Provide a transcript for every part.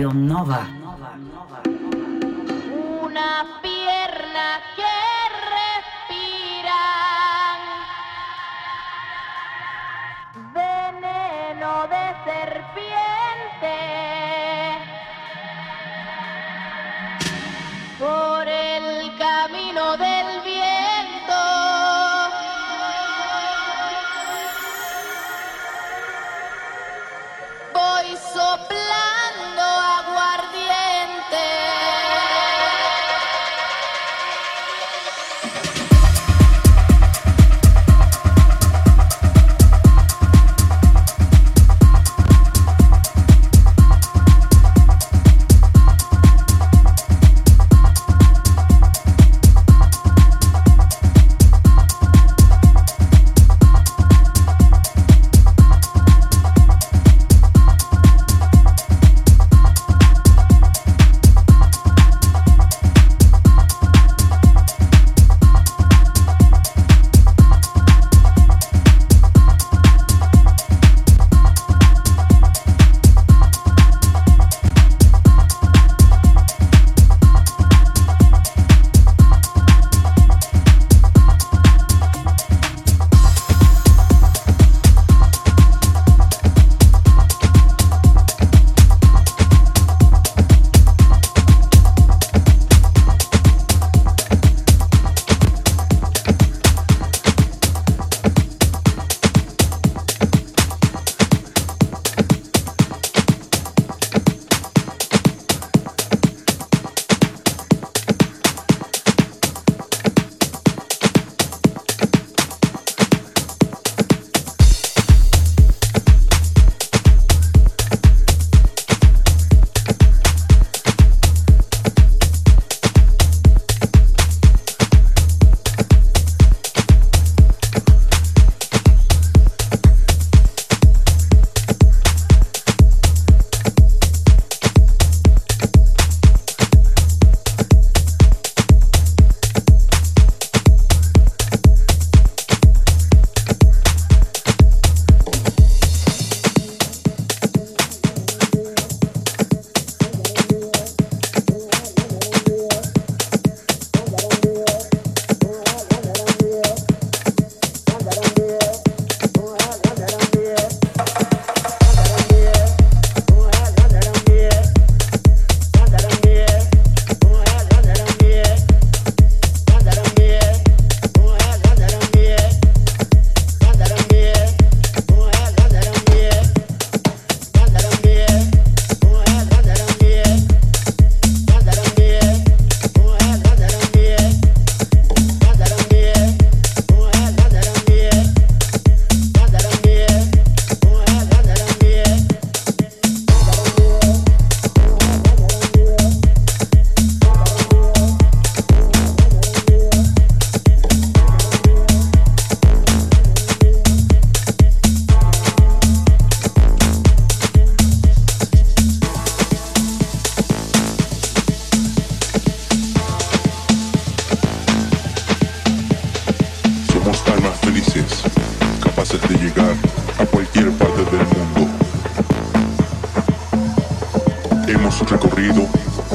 Radio Nova. Una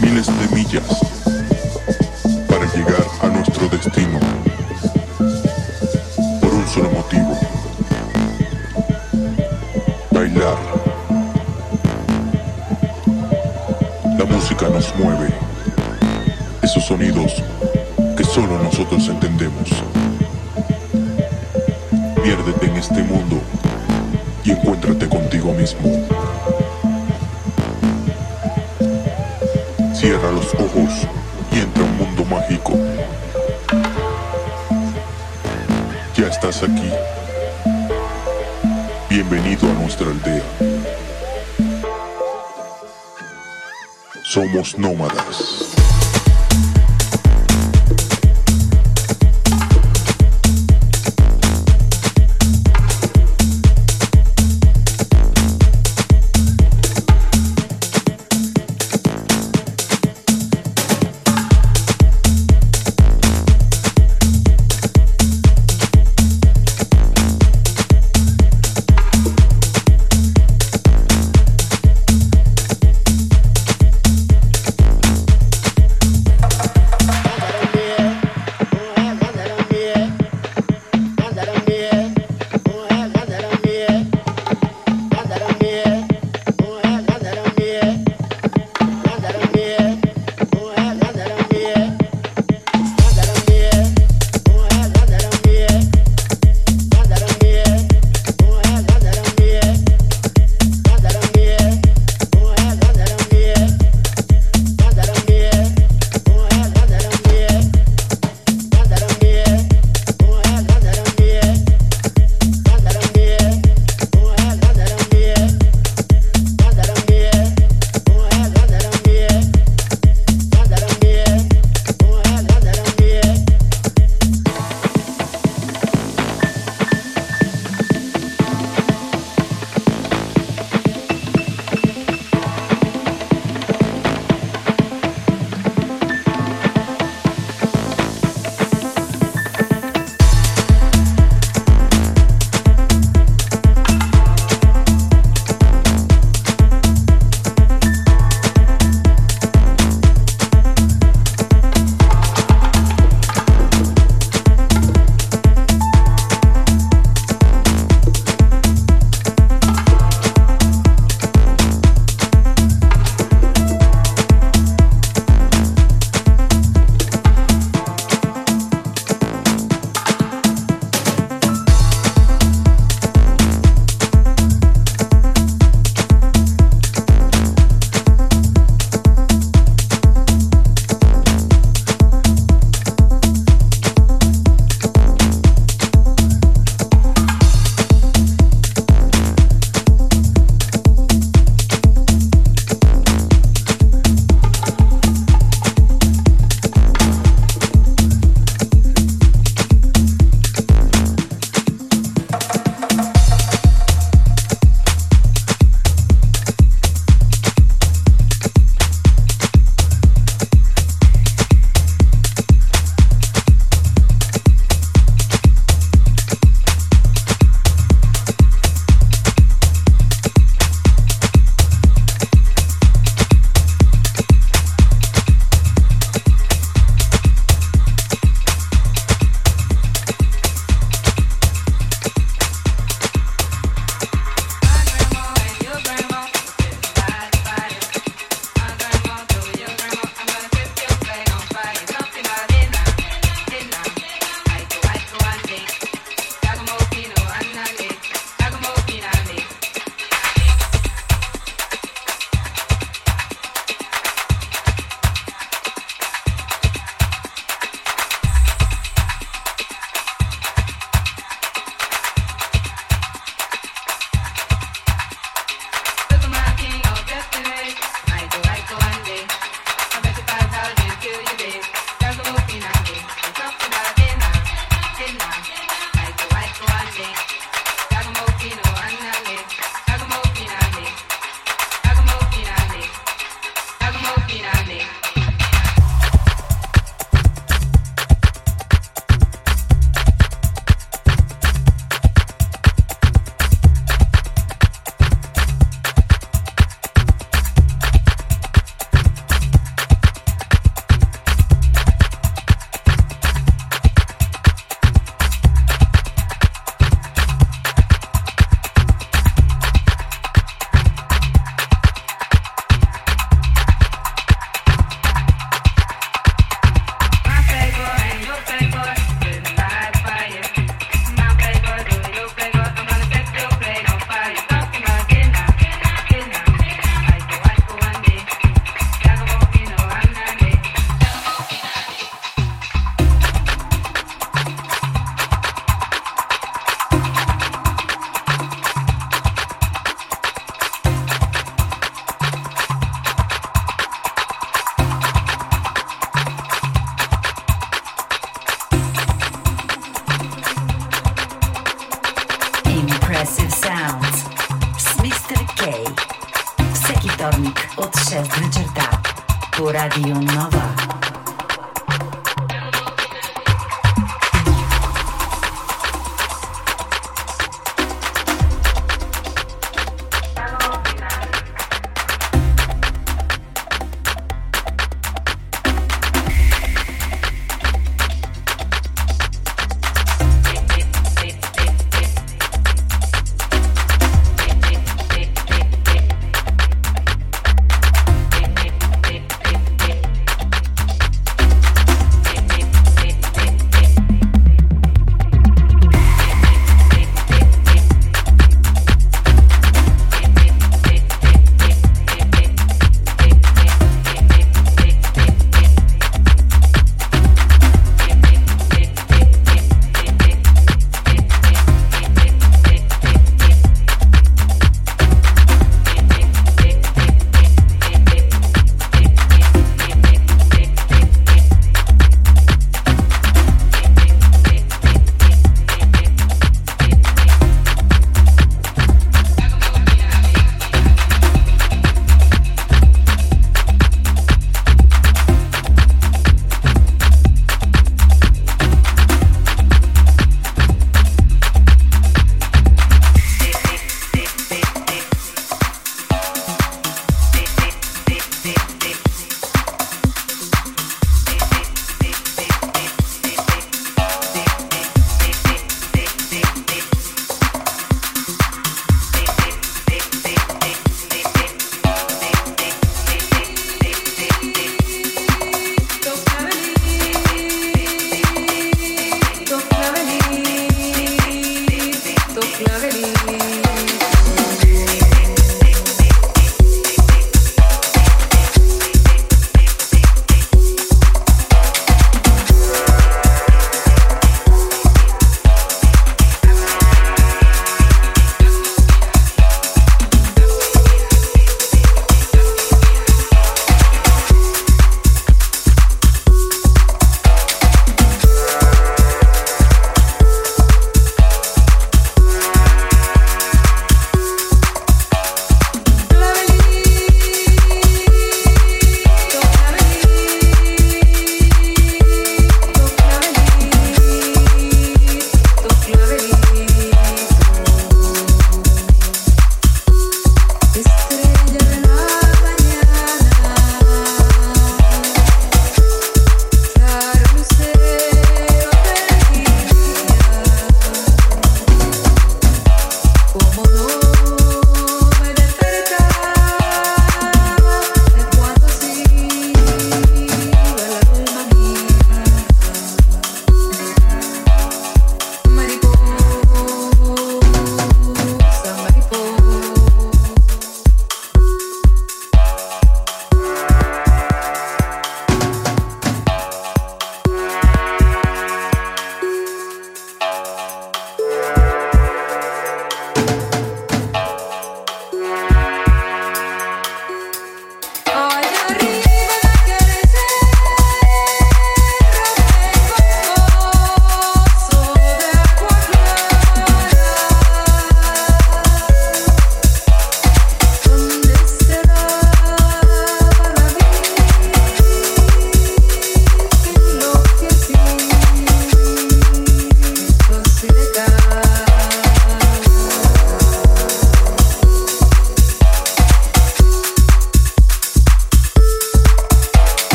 miles de millas para llegar a nuestro destino por un solo motivo. Bailar. La música nos mueve. Esos sonidos que solo nosotros entendemos. Piérdete en este mundo y encuéntrate contigo mismo. Cierra los ojos y entra a un mundo mágico. Ya estás aquí. Bienvenido a nuestra aldea. Somos nómadas.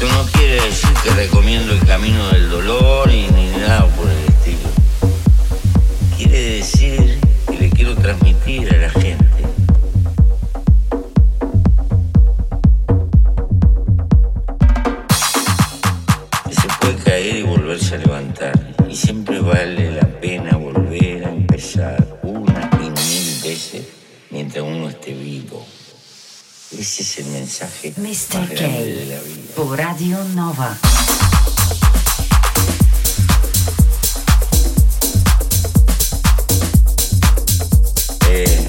Esto no quiere decir que recomiendo el camino del dolor y ni nada por el estilo. Quiere decir que le quiero transmitir a la gente. que se puede caer y volverse a levantar y siempre vale la pena volver a empezar una y mil veces mientras uno esté vivo. Ese es el mensaje Mr. más grande de la vida. по Радио Нова. Е.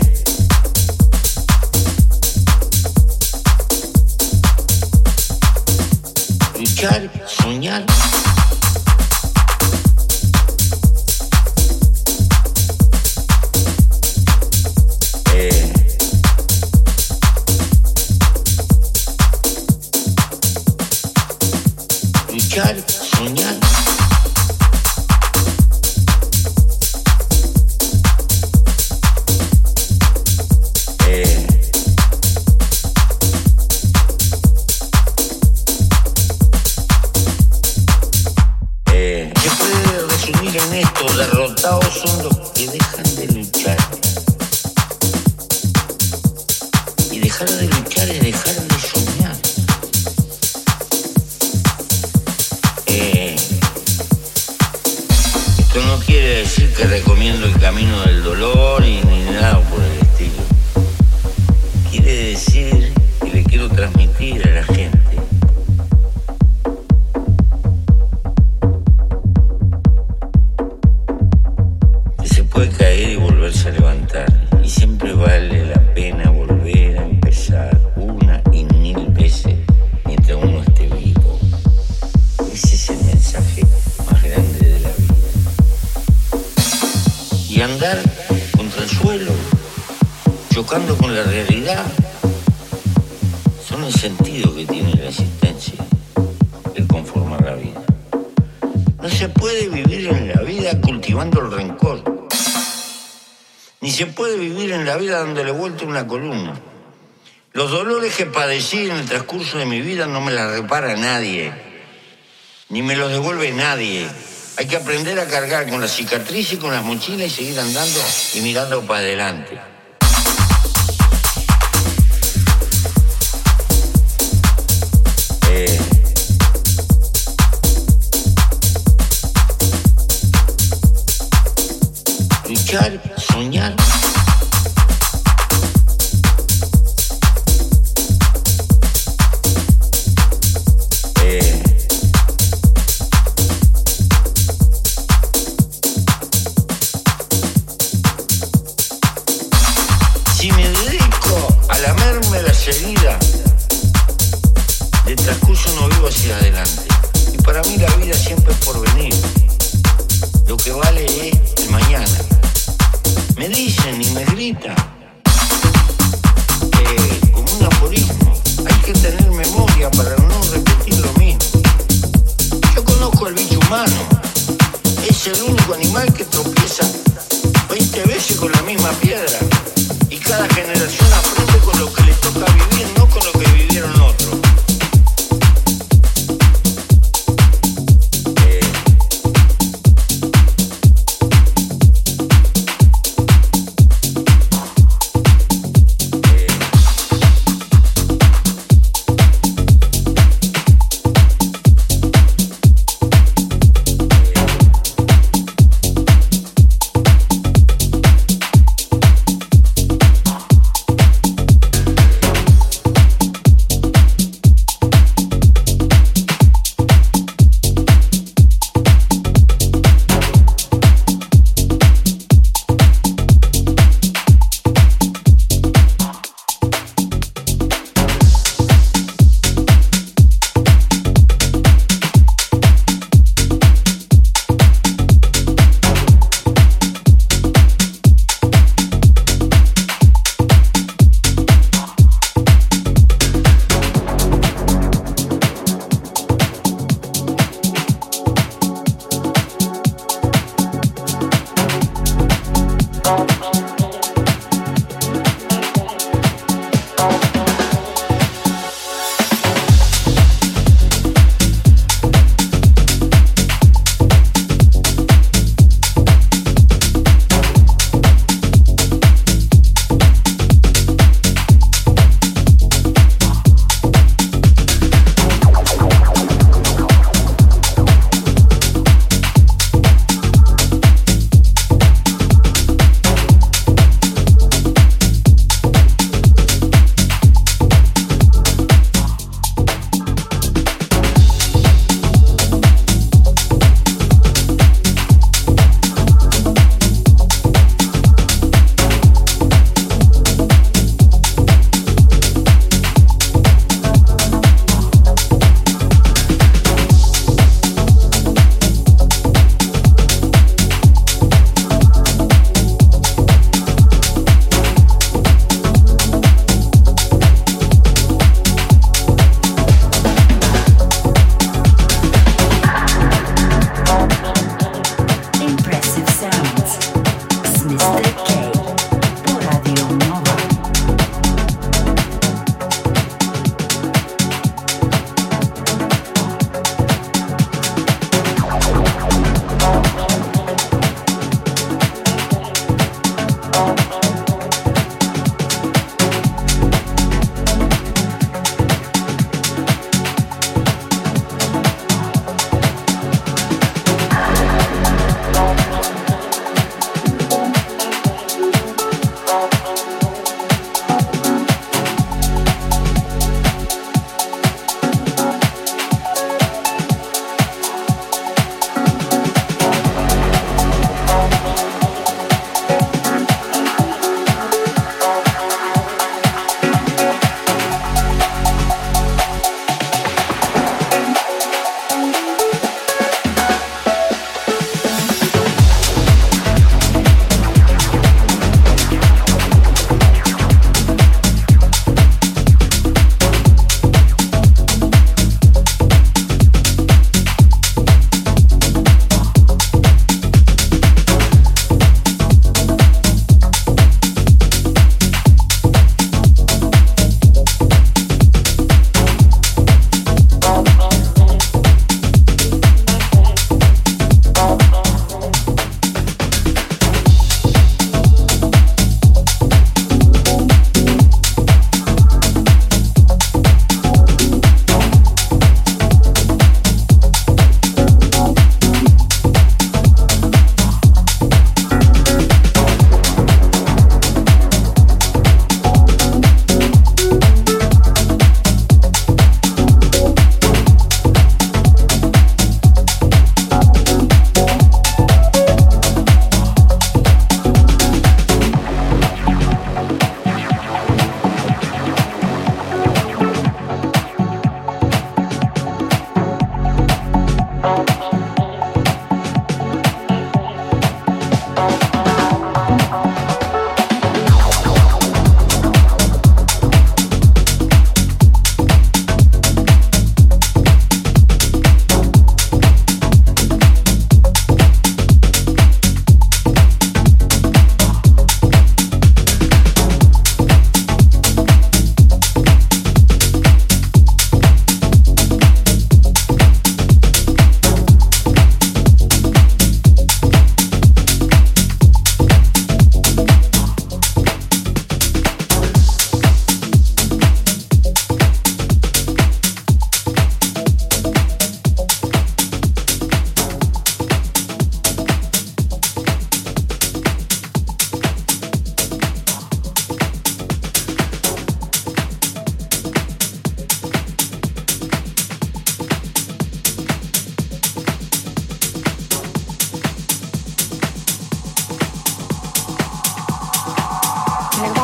Try to dándole vuelta una columna. Los dolores que padecí en el transcurso de mi vida no me las repara nadie, ni me los devuelve nadie. Hay que aprender a cargar con la cicatriz y con las mochilas y seguir andando y mirando para adelante. Eh. Luchar, soñar.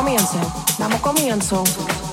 comienzo, damos comienzo.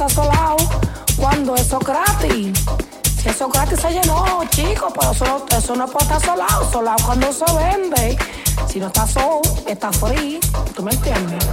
está solado cuando es gratis. Si eso es gratis se llenó, chicos, pero eso, eso no puede estar solado. Solado cuando se vende. Si no está sol, está free. ¿Tú me entiendes?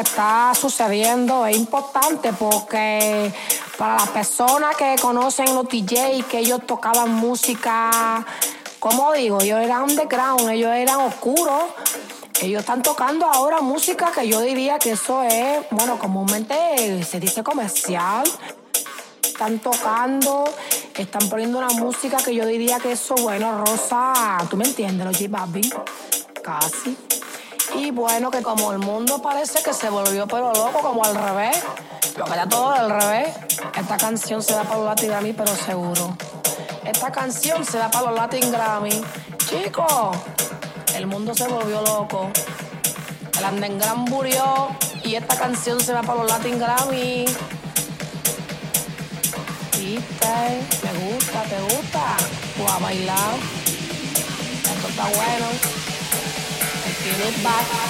Está sucediendo es importante porque para las personas que conocen los DJ, que ellos tocaban música, como digo, ellos eran underground, ellos eran oscuros. Ellos están tocando ahora música que yo diría que eso es, bueno, comúnmente se dice comercial. Están tocando, están poniendo una música que yo diría que eso, bueno, Rosa, tú me entiendes, los J Balvin, casi. Y bueno, que como el mundo parece que se volvió pero loco, como al revés, lo que ya todo al revés, esta canción se da para los Latin Grammy, pero seguro. Esta canción se da para los Latin Grammy. Chicos, el mundo se volvió loco. El Andengram murió y esta canción se va para los Latin Grammy. Me gusta, ¿te gusta? O a bailar. Esto está bueno. 给了8。